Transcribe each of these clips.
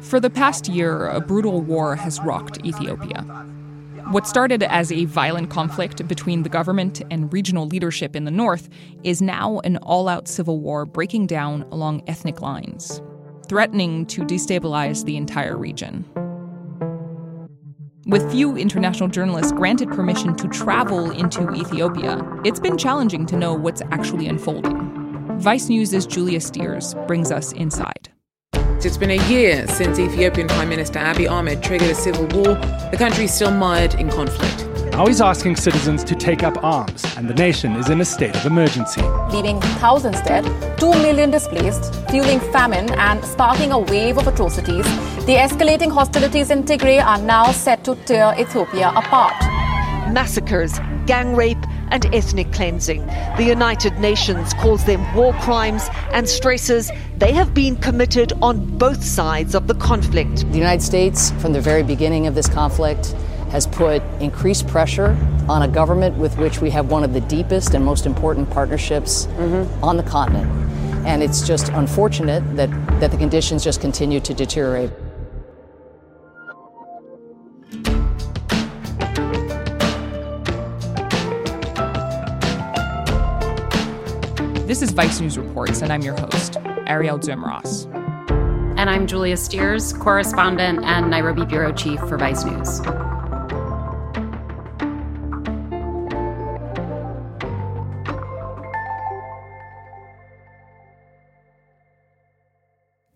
for the past year, a brutal war has rocked Ethiopia. What started as a violent conflict between the government and regional leadership in the north is now an all out civil war breaking down along ethnic lines, threatening to destabilize the entire region. With few international journalists granted permission to travel into Ethiopia, it's been challenging to know what's actually unfolding. Vice News' Julia Steers brings us inside. It's been a year since Ethiopian Prime Minister Abiy Ahmed triggered a civil war. The country is still mired in conflict. Now he's asking citizens to take up arms, and the nation is in a state of emergency. leaving thousands dead, 2 million displaced, fueling famine, and sparking a wave of atrocities, the escalating hostilities in Tigray are now set to tear Ethiopia apart. massacres, gang rape, and ethnic cleansing. The United Nations calls them war crimes and stresses they have been committed on both sides of the conflict. The United States, from the very beginning of this conflict, has put increased pressure on a government with which we have one of the deepest and most important partnerships mm-hmm. on the continent. And it's just unfortunate that, that the conditions just continue to deteriorate. This is Vice News Reports, and I'm your host, Arielle Duhaime-Ross. And I'm Julia Steers, correspondent and Nairobi bureau chief for Vice News.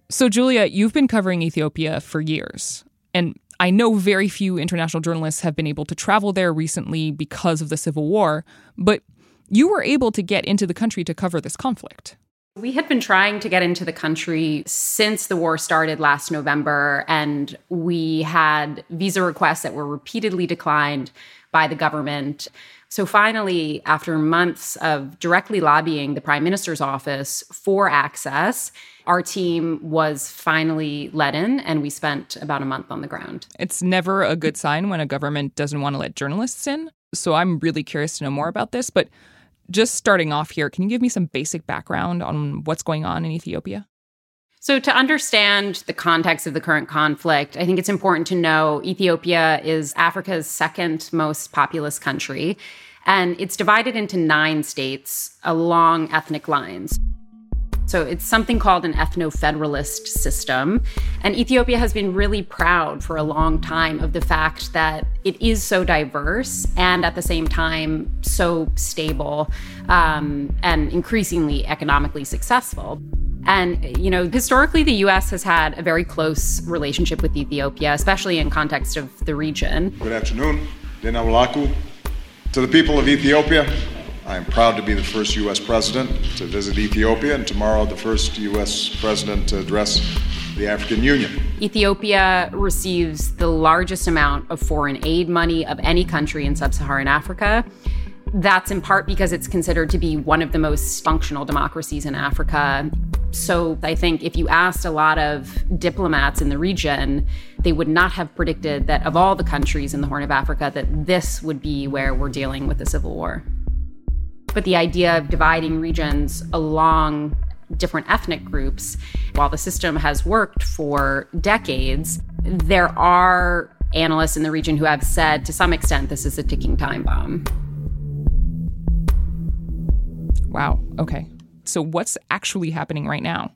So, Julia, you've been covering Ethiopia for years. And I know very few international journalists have been able to travel there recently because of the civil war, but you were able to get into the country to cover this conflict. We had been trying to get into the country since the war started last November, and we had visa requests that were repeatedly declined by the government. So finally, after months of directly lobbying the prime minister's office for access, our team was finally let in, and we spent about a month on the ground. It's never a good sign when a government doesn't want to let journalists in. So I'm really curious to know more about this. But just starting off here, can you give me some basic background on what's going on in Ethiopia? So, to understand the context of the current conflict, I think it's important to know Ethiopia is Africa's second most populous country, and it's divided into nine states along ethnic lines. So it's something called an ethno federalist system. And Ethiopia has been really proud for a long time of the fact that it is so diverse and at the same time so stable um, and increasingly economically successful. And, you know, historically, the US has had a very close relationship with Ethiopia, especially in context of the region. Good afternoon. Dena Walaku. To the people of Ethiopia, I am proud to be the first U.S. president to visit Ethiopia, and tomorrow the first U.S. president to address the African Union. Ethiopia receives the largest amount of foreign aid money of any country in sub Saharan Africa. That's in part because it's considered to be one of the most functional democracies in Africa. So I think if you asked a lot of diplomats in the region, they would not have predicted that of all the countries in the Horn of Africa, that this would be where we're dealing with a civil war. But the idea of dividing regions along different ethnic groups, while the system has worked for decades, there are analysts in the region who have said to some extent this is a ticking time bomb. Wow. Okay. So, what's actually happening right now?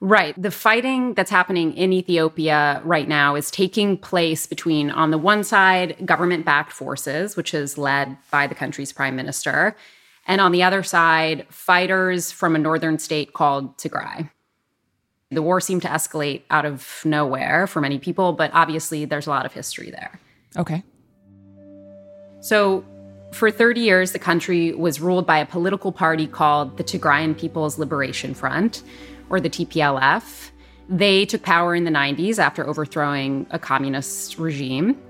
Right. The fighting that's happening in Ethiopia right now is taking place between, on the one side, government backed forces, which is led by the country's prime minister, and on the other side, fighters from a northern state called Tigray. The war seemed to escalate out of nowhere for many people, but obviously there's a lot of history there. Okay. So, for 30 years, the country was ruled by a political party called the Tigrayan People's Liberation Front, or the TPLF. They took power in the 90s after overthrowing a communist regime.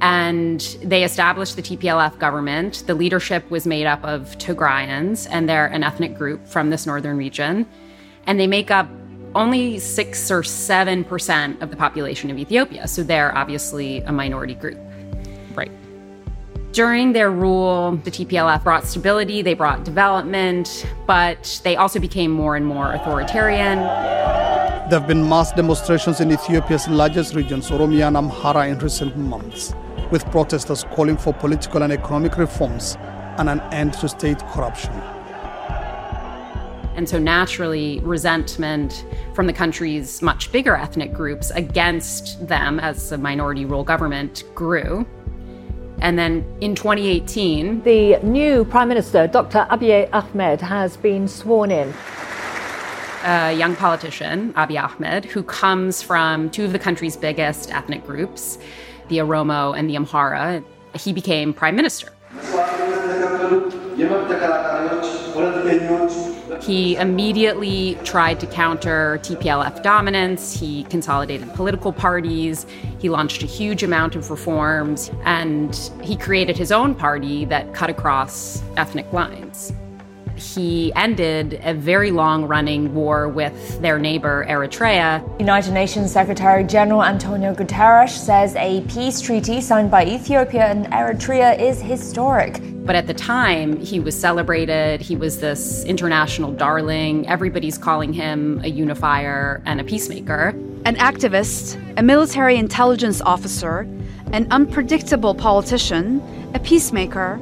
And they established the TPLF government. The leadership was made up of Tigrayans, and they're an ethnic group from this northern region. And they make up only six or seven percent of the population of Ethiopia. So they're obviously a minority group. Right. During their rule, the TPLF brought stability, they brought development, but they also became more and more authoritarian. There have been mass demonstrations in Ethiopia's largest regions, Oromia and Amhara, in recent months, with protesters calling for political and economic reforms and an end to state corruption. And so, naturally, resentment from the country's much bigger ethnic groups against them as a minority rule government grew. And then in 2018, the new Prime Minister, Dr. Abiy Ahmed, has been sworn in. A young politician, Abiy Ahmed, who comes from two of the country's biggest ethnic groups, the Oromo and the Amhara, he became prime minister. He immediately tried to counter TPLF dominance. He consolidated political parties. He launched a huge amount of reforms. And he created his own party that cut across ethnic lines. He ended a very long running war with their neighbor, Eritrea. United Nations Secretary General Antonio Guterres says a peace treaty signed by Ethiopia and Eritrea is historic. But at the time, he was celebrated. He was this international darling. Everybody's calling him a unifier and a peacemaker. An activist, a military intelligence officer, an unpredictable politician, a peacemaker.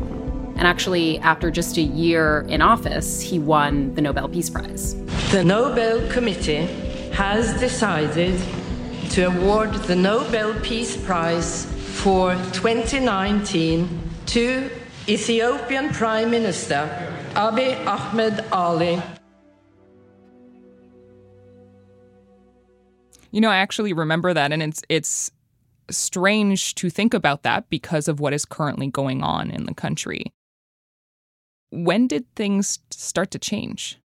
And actually, after just a year in office, he won the Nobel Peace Prize. The Nobel Committee has decided to award the Nobel Peace Prize for 2019 to Ethiopian Prime Minister Abiy Ahmed Ali. You know, I actually remember that, and it's it's strange to think about that because of what is currently going on in the country. When did things start to change?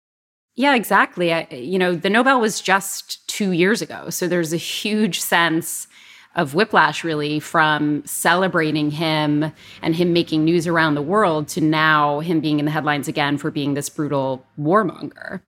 Yeah, exactly. I, you know, the Nobel was just two years ago, so there's a huge sense of whiplash really from celebrating him and him making news around the world to now him being in the headlines again for being this brutal warmonger.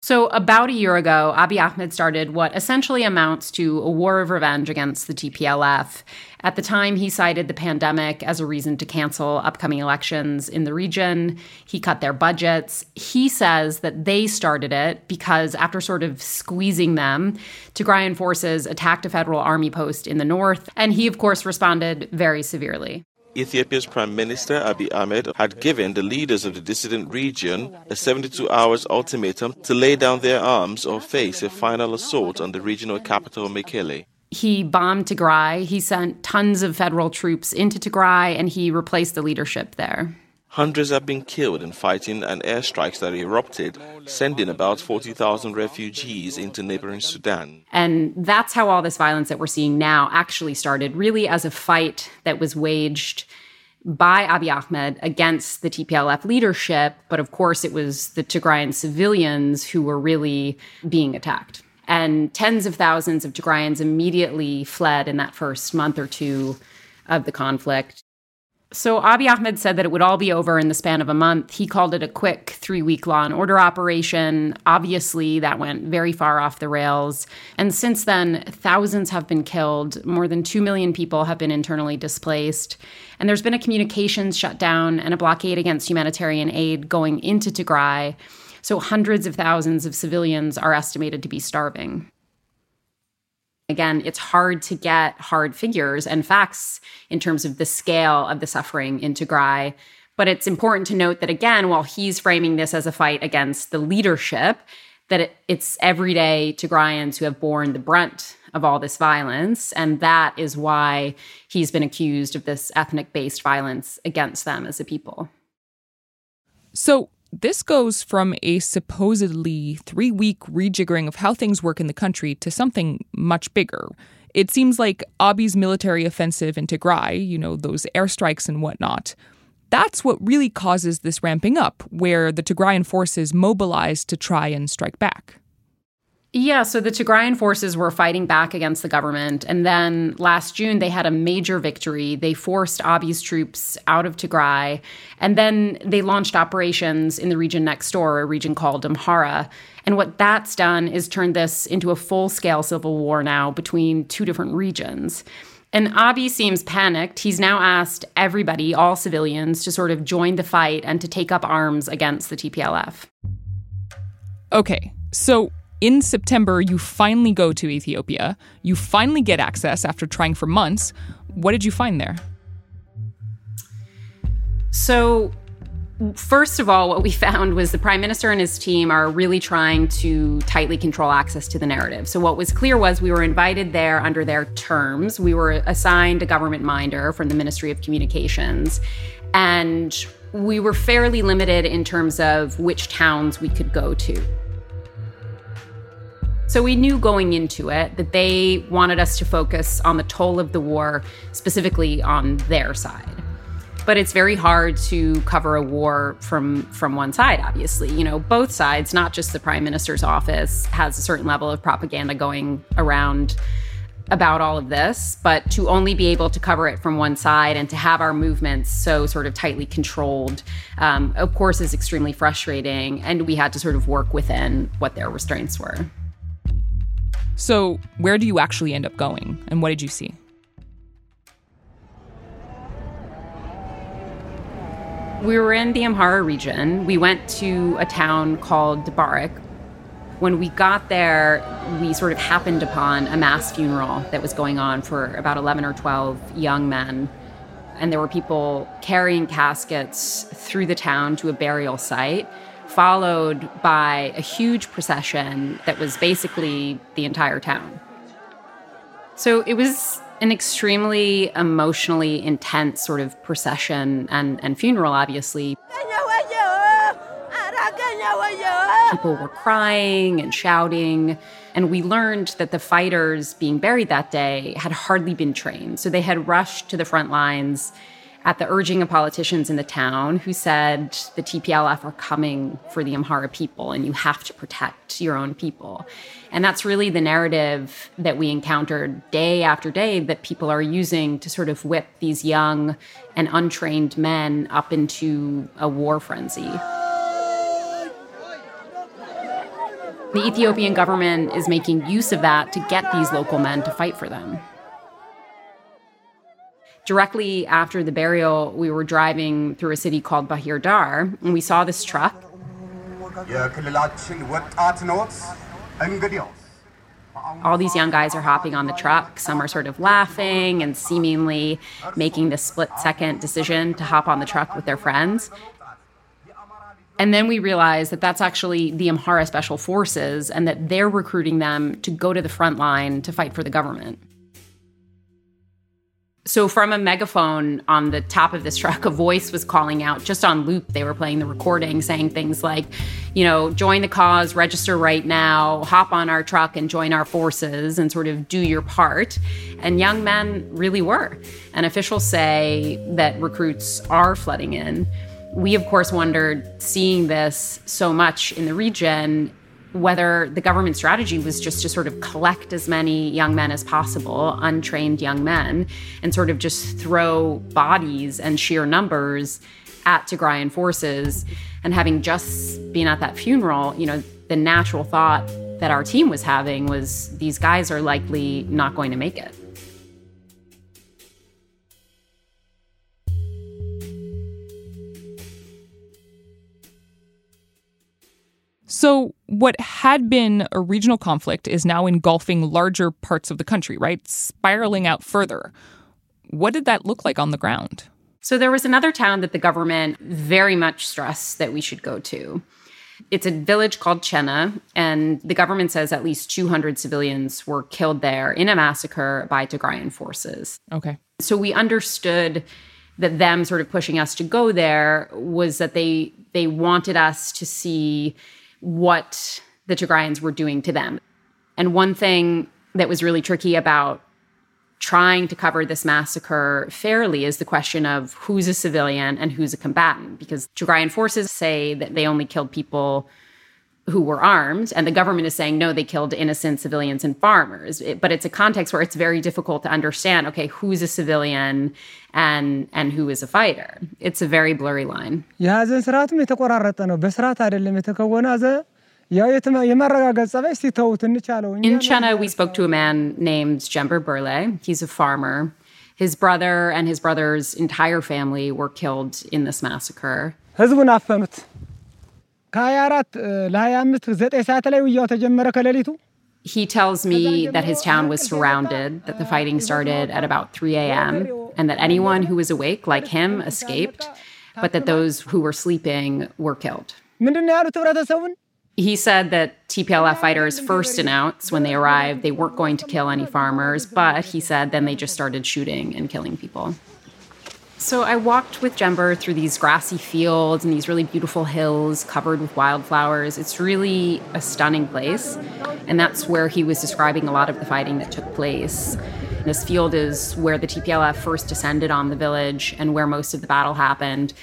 So, about a year ago, Abiy Ahmed started what essentially amounts to a war of revenge against the TPLF. At the time, he cited the pandemic as a reason to cancel upcoming elections in the region. He cut their budgets. He says that they started it because, after sort of squeezing them, Tigrayan forces attacked a federal army post in the north. And he, of course, responded very severely. Ethiopia's Prime Minister Abiy Ahmed had given the leaders of the dissident region a 72 hours ultimatum to lay down their arms or face a final assault on the regional capital, Mekele. He bombed Tigray, he sent tons of federal troops into Tigray, and he replaced the leadership there. Hundreds have been killed in fighting and airstrikes that erupted, sending about 40,000 refugees into neighboring Sudan. And that's how all this violence that we're seeing now actually started, really as a fight that was waged by Abiy Ahmed against the TPLF leadership. But of course, it was the Tigrayan civilians who were really being attacked. And tens of thousands of Tigrayans immediately fled in that first month or two of the conflict. So Abiy Ahmed said that it would all be over in the span of a month. He called it a quick three week law and order operation. Obviously, that went very far off the rails. And since then, thousands have been killed. More than 2 million people have been internally displaced. And there's been a communications shutdown and a blockade against humanitarian aid going into Tigray. So hundreds of thousands of civilians are estimated to be starving. Again, it's hard to get hard figures and facts in terms of the scale of the suffering in Tigray. But it's important to note that, again, while he's framing this as a fight against the leadership, that it, it's everyday Tigrayans who have borne the brunt of all this violence. And that is why he's been accused of this ethnic based violence against them as a people. So, this goes from a supposedly three week rejiggering of how things work in the country to something much bigger. It seems like Abiy's military offensive in Tigray, you know, those airstrikes and whatnot, that's what really causes this ramping up, where the Tigrayan forces mobilize to try and strike back. Yeah, so the Tigrayan forces were fighting back against the government. And then last June, they had a major victory. They forced Abiy's troops out of Tigray. And then they launched operations in the region next door, a region called Amhara. And what that's done is turned this into a full scale civil war now between two different regions. And Abiy seems panicked. He's now asked everybody, all civilians, to sort of join the fight and to take up arms against the TPLF. Okay, so in September, you finally go to Ethiopia. You finally get access after trying for months. What did you find there? So, first of all, what we found was the prime minister and his team are really trying to tightly control access to the narrative. So, what was clear was we were invited there under their terms. We were assigned a government minder from the Ministry of Communications. And we were fairly limited in terms of which towns we could go to. So we knew going into it that they wanted us to focus on the toll of the war, specifically on their side. But it's very hard to cover a war from from one side obviously. You know, both sides, not just the prime minister's office has a certain level of propaganda going around about all of this, but to only be able to cover it from one side and to have our movements so sort of tightly controlled, um, of course, is extremely frustrating. And we had to sort of work within what their restraints were. So, where do you actually end up going, and what did you see? We were in the Amhara region. We went to a town called Debarik. When we got there, we sort of happened upon a mass funeral that was going on for about 11 or 12 young men. And there were people carrying caskets through the town to a burial site followed by a huge procession that was basically the entire town. So it was an extremely emotionally intense sort of procession and, and funeral, obviously. People were crying and shouting. And we learned that the fighters being buried that day had hardly been trained. So they had rushed to the front lines at the urging of politicians in the town who said the TPLF are coming for the Amhara people and you have to protect your own people. And that's really the narrative that we encountered day after day that people are using to sort of whip these young and untrained men up into a war frenzy. The Ethiopian government is making use of that to get these local men to fight for them directly after the burial, we were driving through a city called Bahir Dar, and we saw this truck. All these young guys are hopping on the truck. Some are sort of laughing and seemingly making the split second decision to hop on the truck with their friends. And then we realized that that's actually the Amhara Special Forces and that they're recruiting them to go to the front line to fight for the government. So, from a megaphone on the top of this truck, a voice was calling out just on loop. They were playing the recording saying things like, you know, join the cause, register right now, hop on our truck and join our forces and sort of do your part. And young men really were. And officials say that recruits are flooding in. We, of course, wondered seeing this so much in the region whether the government strategy was just to sort of collect as many young men as possible, untrained young men, and sort of just throw bodies and sheer numbers at Tigrayan forces. And having just been at that funeral, you know, the natural thought that our team was having was these guys are likely not going to make it. So, what had been a regional conflict is now engulfing larger parts of the country, right? Spiraling out further. What did that look like on the ground? So, there was another town that the government very much stressed that we should go to. It's a village called Chena, and the government says at least 200 civilians were killed there in a massacre by Tigrayan forces. Okay. So, we understood that them sort of pushing us to go there was that they they wanted us to see what the Tigrayans were doing to them. And one thing that was really tricky about trying to cover this massacre fairly is the question of who's a civilian and who's a combatant because Tigrayan forces say that they only killed people who were armed and the government is saying no they killed innocent civilians and farmers it, but it's a context where it's very difficult to understand okay who's a civilian and and who is a fighter it's a very blurry line in Chena, we spoke to a man named Jember Burle. He's a farmer. His brother and his brother's entire family were killed in this massacre. ህዝቡን አፈኑት። ከ24 ለ25 ዘጠኝ ሰዓት ላይ ውያው ተጀመረ ከሌሊቱ He tells me that his town was surrounded, that the fighting started at about 3 a.m., and that anyone who was awake, like him, escaped, but that those who were sleeping were killed. ምንድን ነው ያሉት ህብረተሰቡን? He said that TPLF fighters first announced when they arrived they weren't going to kill any farmers, but he said then they just started shooting and killing people. So I walked with Jember through these grassy fields and these really beautiful hills covered with wildflowers. It's really a stunning place. And that's where he was describing a lot of the fighting that took place. This field is where the TPLF first descended on the village and where most of the battle happened.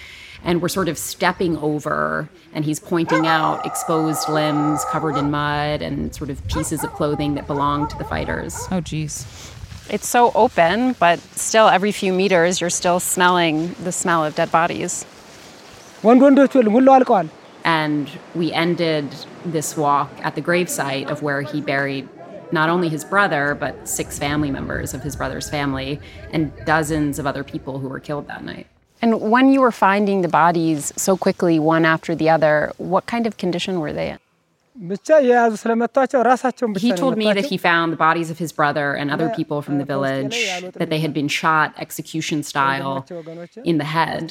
And we're sort of stepping over, and he's pointing out exposed limbs covered in mud and sort of pieces of clothing that belong to the fighters. Oh, geez. It's so open, but still, every few meters, you're still smelling the smell of dead bodies. And we ended this walk at the gravesite of where he buried not only his brother, but six family members of his brother's family and dozens of other people who were killed that night. And when you were finding the bodies so quickly, one after the other, what kind of condition were they in? ብቻ የያዙ ስለመቷቸው ራሳቸውን ብቻ He ነው told me that የመቷቸው። he found the bodies of his brother and other people from the village, that they had been shot execution style in the head.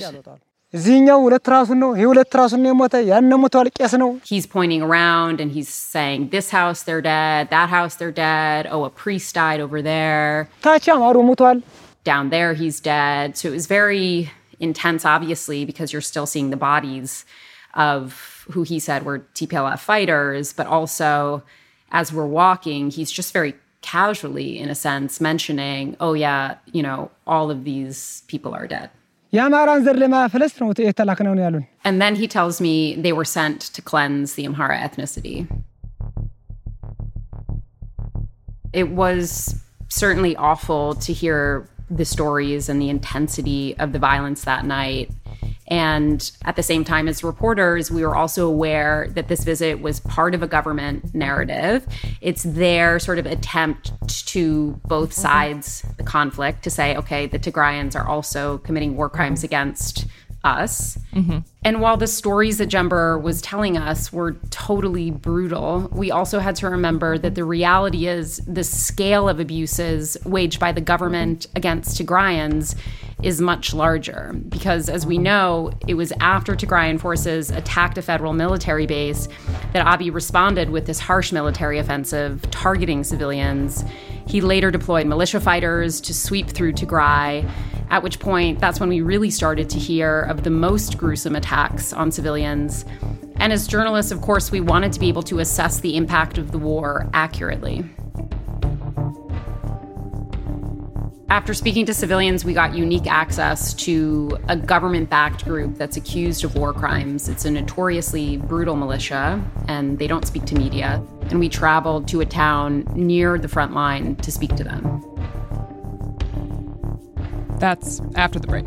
እዚህኛው ሁለት ራሱን ነው፣ ይህ ሁለት ራሱን ነው የሞተ፣ ያን ሞቷል፣ ቄስ ነው። He's pointing around and he's saying, This house, they're dead. That house, they're dead. Oh, a priest died over there. ታች አማሩ ሞቷል። Down there, he's dead. So it was very intense, obviously, because you're still seeing the bodies of who he said were TPLF fighters, but also as we're walking, he's just very casually, in a sense, mentioning, oh, yeah, you know, all of these people are dead. And then he tells me they were sent to cleanse the Amhara ethnicity. It was certainly awful to hear the stories and the intensity of the violence that night and at the same time, as reporters, we were also aware that this visit was part of a government narrative. It's their sort of attempt to both sides the conflict to say, okay, the Tigrayans are also committing war crimes against us. Mm-hmm. And while the stories that Jember was telling us were totally brutal, we also had to remember that the reality is the scale of abuses waged by the government against Tigrayans is much larger. Because as we know, it was after Tigrayan forces attacked a federal military base that Abiy responded with this harsh military offensive targeting civilians. He later deployed militia fighters to sweep through Tigray, at which point that's when we really started to hear of the most gruesome attacks on civilians. And as journalists, of course, we wanted to be able to assess the impact of the war accurately. After speaking to civilians, we got unique access to a government backed group that's accused of war crimes. It's a notoriously brutal militia, and they don't speak to media. And we traveled to a town near the front line to speak to them. That's after the break.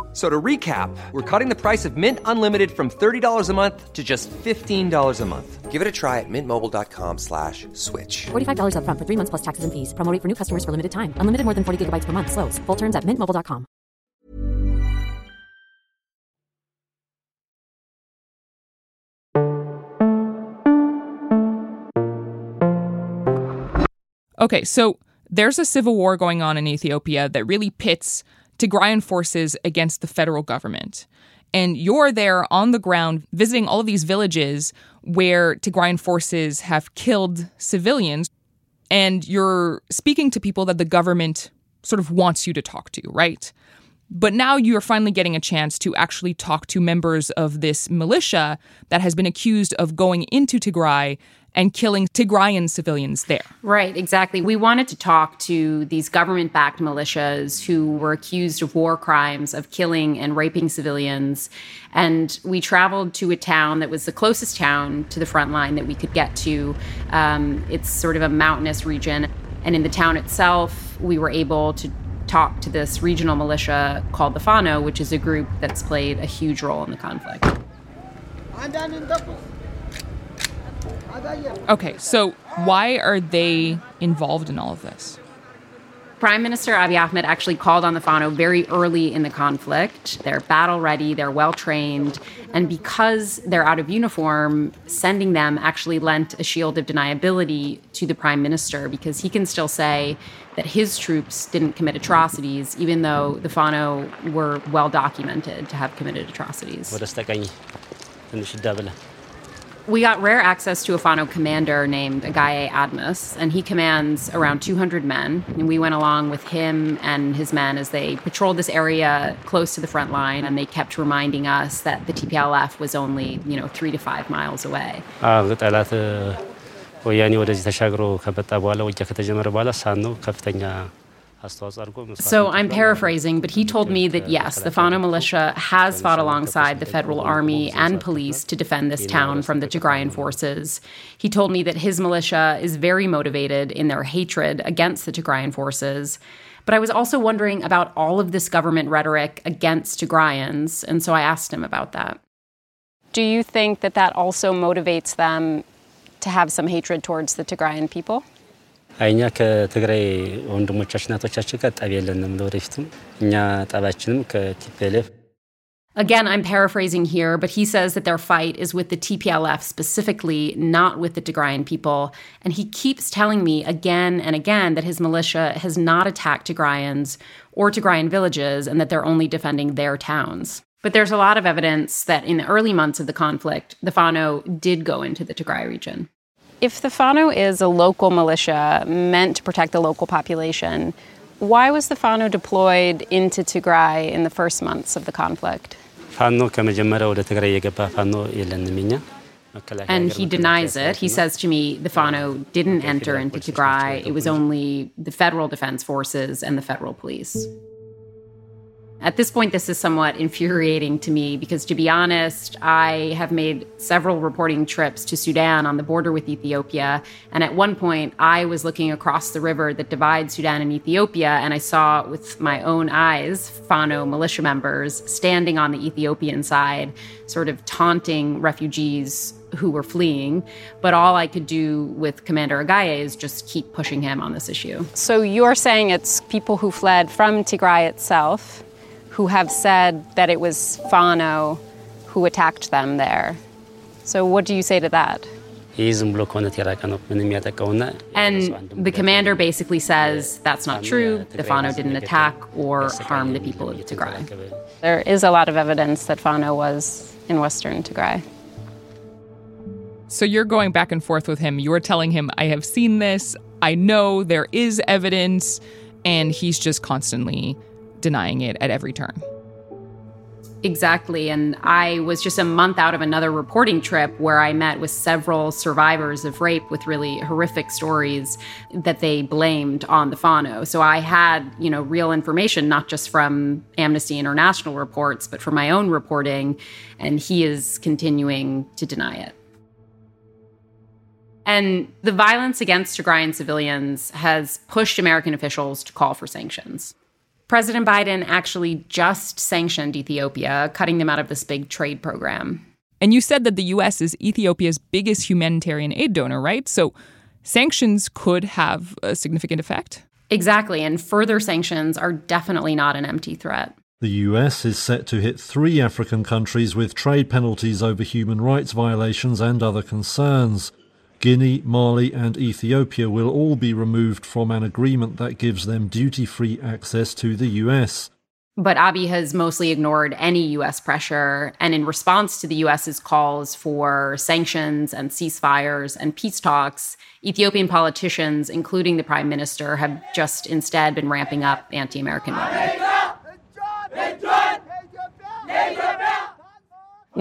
F- So to recap, we're cutting the price of Mint Unlimited from $30 a month to just $15 a month. Give it a try at mintmobile.com slash switch. $45 upfront for three months plus taxes and fees. Promo rate for new customers for limited time. Unlimited more than 40 gigabytes per month. Slows. Full terms at mintmobile.com. Okay, so there's a civil war going on in Ethiopia that really pits Tigrayan forces against the federal government. And you're there on the ground visiting all of these villages where Tigrayan forces have killed civilians. And you're speaking to people that the government sort of wants you to talk to, right? But now you are finally getting a chance to actually talk to members of this militia that has been accused of going into Tigray and killing Tigrayan civilians there. Right, exactly. We wanted to talk to these government backed militias who were accused of war crimes, of killing and raping civilians. And we traveled to a town that was the closest town to the front line that we could get to. Um, it's sort of a mountainous region. And in the town itself, we were able to talk to this regional militia called the Fano, which is a group that's played a huge role in the conflict. Okay, so why are they involved in all of this? Prime Minister Abiy Ahmed actually called on the Fano very early in the conflict. They're battle ready, they're well trained, and because they're out of uniform, sending them actually lent a shield of deniability to the Prime Minister because he can still say that his troops didn't commit atrocities, even though the Fano were well documented to have committed atrocities We got rare access to a Fano commander named Agaye Admus, and he commands around 200 men. And we went along with him and his men as they patrolled this area close to the front line, and they kept reminding us that the TPLF was only, you know, three to five miles away. ጠላት ወያኔ ወደዚህ ተሻግሮ ከመጣ በኋላ ውጊያ ከተጀመረ በኋላ ሳኖ ከፍተኛ so I'm paraphrasing, but he told me that yes, the Fano militia has fought alongside the federal army and police to defend this town from the Tigrayan forces. He told me that his militia is very motivated in their hatred against the Tigrayan forces. But I was also wondering about all of this government rhetoric against Tigrayans, and so I asked him about that. Do you think that that also motivates them to have some hatred towards the Tigrayan people? እኛ ከትግራይ ወንድሞቻችን እናቶቻችን ጋር ጠብ የለንም። ለወደፊትም እኛ ጠባችንም ከቲፒኤልኤፍ Again, I'm paraphrasing here, but he says that their fight is with the TPLF specifically, not with the Tigrayan people. And he keeps telling me again and again that his militia has not attacked Tigrayans or Tigrayan villages and that they're only defending their towns. But there's a lot of evidence that in the early months of the conflict, the Fano did go into the Tigray region. If the Fano is a local militia meant to protect the local population, why was the Fano deployed into Tigray in the first months of the conflict? And he denies it. He says to me, the Fano didn't enter into Tigray. It was only the federal defense forces and the federal police. At this point, this is somewhat infuriating to me because, to be honest, I have made several reporting trips to Sudan on the border with Ethiopia. And at one point, I was looking across the river that divides Sudan and Ethiopia, and I saw with my own eyes Fano militia members standing on the Ethiopian side, sort of taunting refugees who were fleeing. But all I could do with Commander Agaye is just keep pushing him on this issue. So you're saying it's people who fled from Tigray itself who have said that it was Fano who attacked them there. So, what do you say to that? And the commander basically says that's not true. The Fano didn't attack or harm the people of Tigray. There is a lot of evidence that Fano was in western Tigray. So you're going back and forth with him. You're telling him, I have seen this, I know there is evidence, and he's just constantly denying it at every turn. Exactly. And I was just a month out of another reporting trip where I met with several survivors of rape with really horrific stories that they blamed on the Fano. So I had, you know, real information, not just from Amnesty International reports, but from my own reporting. And he is continuing to deny it. And the violence against Tigrayan civilians has pushed American officials to call for sanctions. President Biden actually just sanctioned Ethiopia, cutting them out of this big trade program. And you said that the US is Ethiopia's biggest humanitarian aid donor, right? So sanctions could have a significant effect? Exactly. And further sanctions are definitely not an empty threat. The US is set to hit three African countries with trade penalties over human rights violations and other concerns. Guinea, Mali, and Ethiopia will all be removed from an agreement that gives them duty free access to the US. But Abiy has mostly ignored any US pressure. And in response to the US's calls for sanctions and ceasefires and peace talks, Ethiopian politicians, including the prime minister, have just instead been ramping up anti American rhetoric.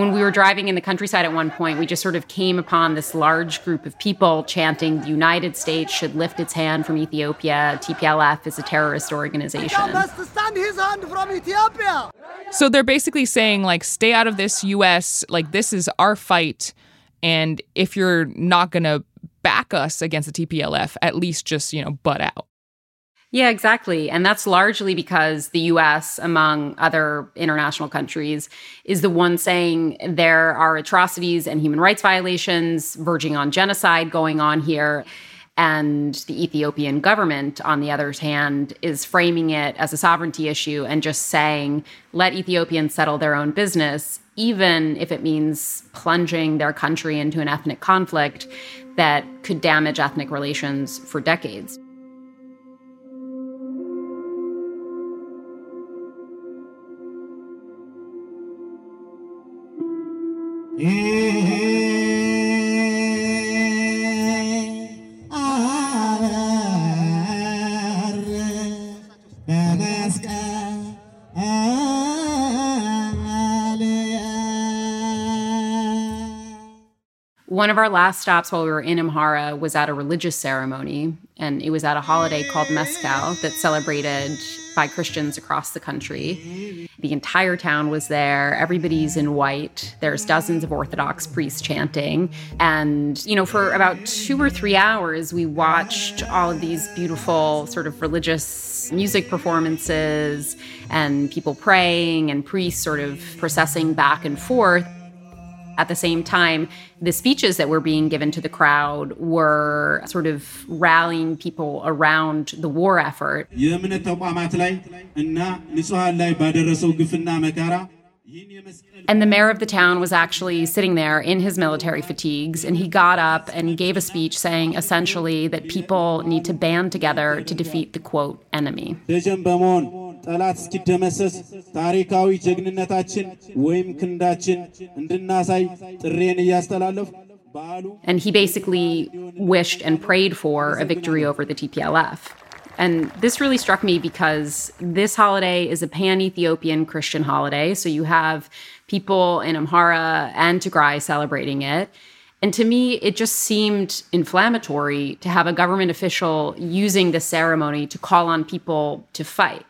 When we were driving in the countryside at one point, we just sort of came upon this large group of people chanting, the United States should lift its hand from Ethiopia. TPLF is a terrorist organization. his hand from Ethiopia. So they're basically saying, like, stay out of this, US. Like, this is our fight. And if you're not going to back us against the TPLF, at least just, you know, butt out. Yeah, exactly. And that's largely because the US, among other international countries, is the one saying there are atrocities and human rights violations verging on genocide going on here. And the Ethiopian government, on the other hand, is framing it as a sovereignty issue and just saying, let Ethiopians settle their own business, even if it means plunging their country into an ethnic conflict that could damage ethnic relations for decades. One of our last stops while we were in Amhara was at a religious ceremony, and it was at a holiday called Meskel that's celebrated by Christians across the country. The entire town was there. Everybody's in white. There's dozens of Orthodox priests chanting. And, you know, for about two or three hours, we watched all of these beautiful sort of religious music performances and people praying and priests sort of processing back and forth. At the same time, the speeches that were being given to the crowd were sort of rallying people around the war effort. And the mayor of the town was actually sitting there in his military fatigues, and he got up and gave a speech saying essentially that people need to band together to defeat the quote enemy. ደጀን በመሆን ጠላት እስኪደመሰስ ታሪካዊ ጀግንነታችን ወይም ክንዳችን እንድናሳይ ጥሬን እያስተላለፉ And he basically wished and prayed for a victory over the TPLF. And this really struck me because this holiday is a pan Ethiopian Christian holiday. So you have people in Amhara and Tigray celebrating it. And to me, it just seemed inflammatory to have a government official using this ceremony to call on people to fight.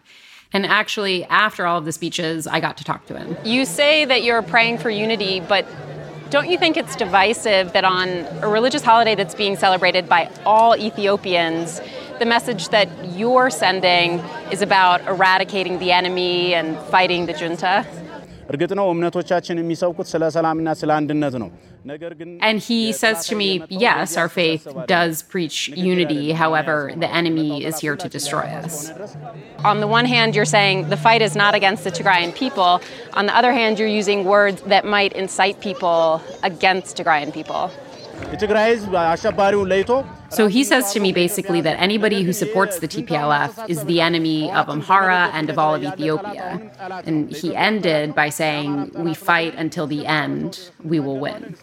And actually, after all of the speeches, I got to talk to him. You say that you're praying for unity, but don't you think it's divisive that on a religious holiday that's being celebrated by all Ethiopians, the message that you're sending is about eradicating the enemy and fighting the junta? እርግጥ ነው እምነቶቻችን የሚሰብኩት ስለ ሰላምና ስለ አንድነት ነው። ነገር ግን And he says to me, yes, our faith does preach unity. However, the enemy is here to destroy us. On the one hand, you're saying the fight is not against the Tigrayan people. On the other hand, you're using words that might incite people against Tigrayan people. So he says to me basically that anybody who supports the TPLF is the enemy of Amhara and of all of Ethiopia. And he ended by saying, We fight until the end, we will win.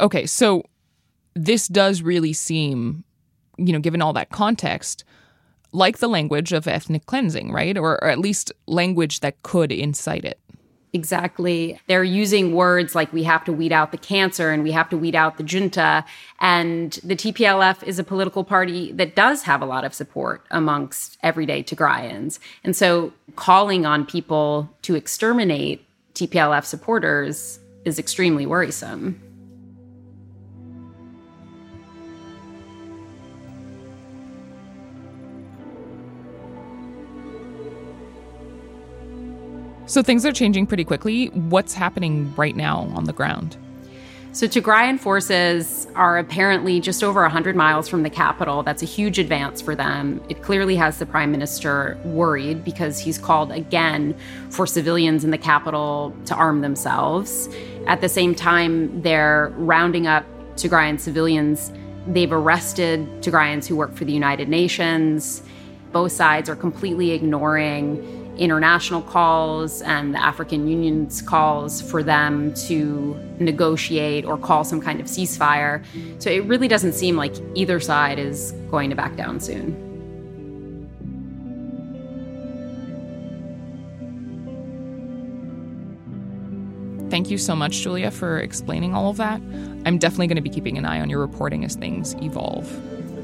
Okay, so this does really seem, you know, given all that context, like the language of ethnic cleansing, right? Or, or at least language that could incite it. Exactly. They're using words like we have to weed out the cancer and we have to weed out the junta. And the TPLF is a political party that does have a lot of support amongst everyday Tigrayans. And so calling on people to exterminate TPLF supporters is extremely worrisome. So things are changing pretty quickly. What's happening right now on the ground? So, Tigrayan forces are apparently just over 100 miles from the capital. That's a huge advance for them. It clearly has the prime minister worried because he's called again for civilians in the capital to arm themselves. At the same time, they're rounding up Tigrayan civilians. They've arrested Tigrayans who work for the United Nations. Both sides are completely ignoring international calls and the African Union's calls for them to negotiate or call some kind of ceasefire. So it really doesn't seem like either side is going to back down soon. Thank you so much, Julia, for explaining all of that. I'm definitely going to be keeping an eye on your reporting as things evolve.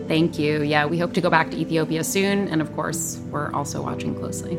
Thank you. Yeah, we hope to go back to Ethiopia soon. And of course, we're also watching closely.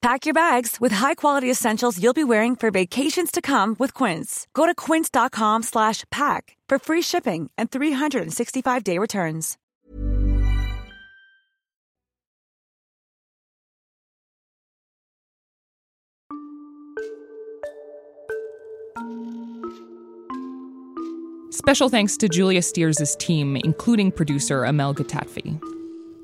Pack your bags with high-quality essentials you'll be wearing for vacations to come with Quince. Go to quince.com slash pack for free shipping and 365-day returns. Special thanks to Julia Steers' team, including producer Amel Gatatfi.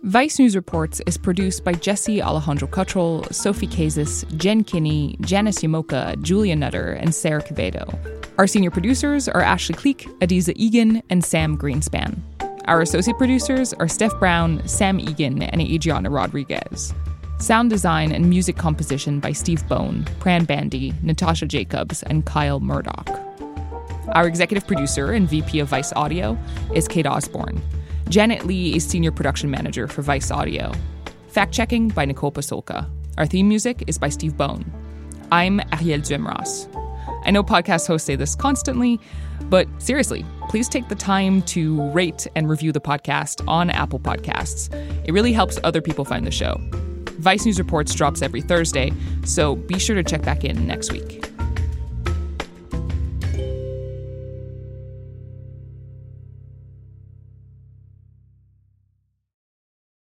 Vice News Reports is produced by Jesse Alejandro Cottrell, Sophie Kazis, Jen Kinney, Janice Yamoka, Julia Nutter, and Sarah Quevedo. Our senior producers are Ashley Cleek, Adizah Eghan, and Sam Greenspan. Our associate producers are Steph Brown, Sam Egan, and Adriana Rodriguez. Sound design and music composition by Steve Bone, Pran Bandi, Natasha Jacobs, and Kyle Murdoch. Our executive producer and VP of Vice Audio is Kate Osborne. Janet Lee is Senior Production Manager for Vice Audio. Fact checking by Nicole Pasulka. Our theme music is by Steve Bone. I'm Arielle Duhaime-Ross. I know podcast hosts say this constantly, but seriously, please take the time to rate and review the podcast on Apple Podcasts. It really helps other people find the show. Vice News Reports drops every Thursday, so be sure to check back in next week.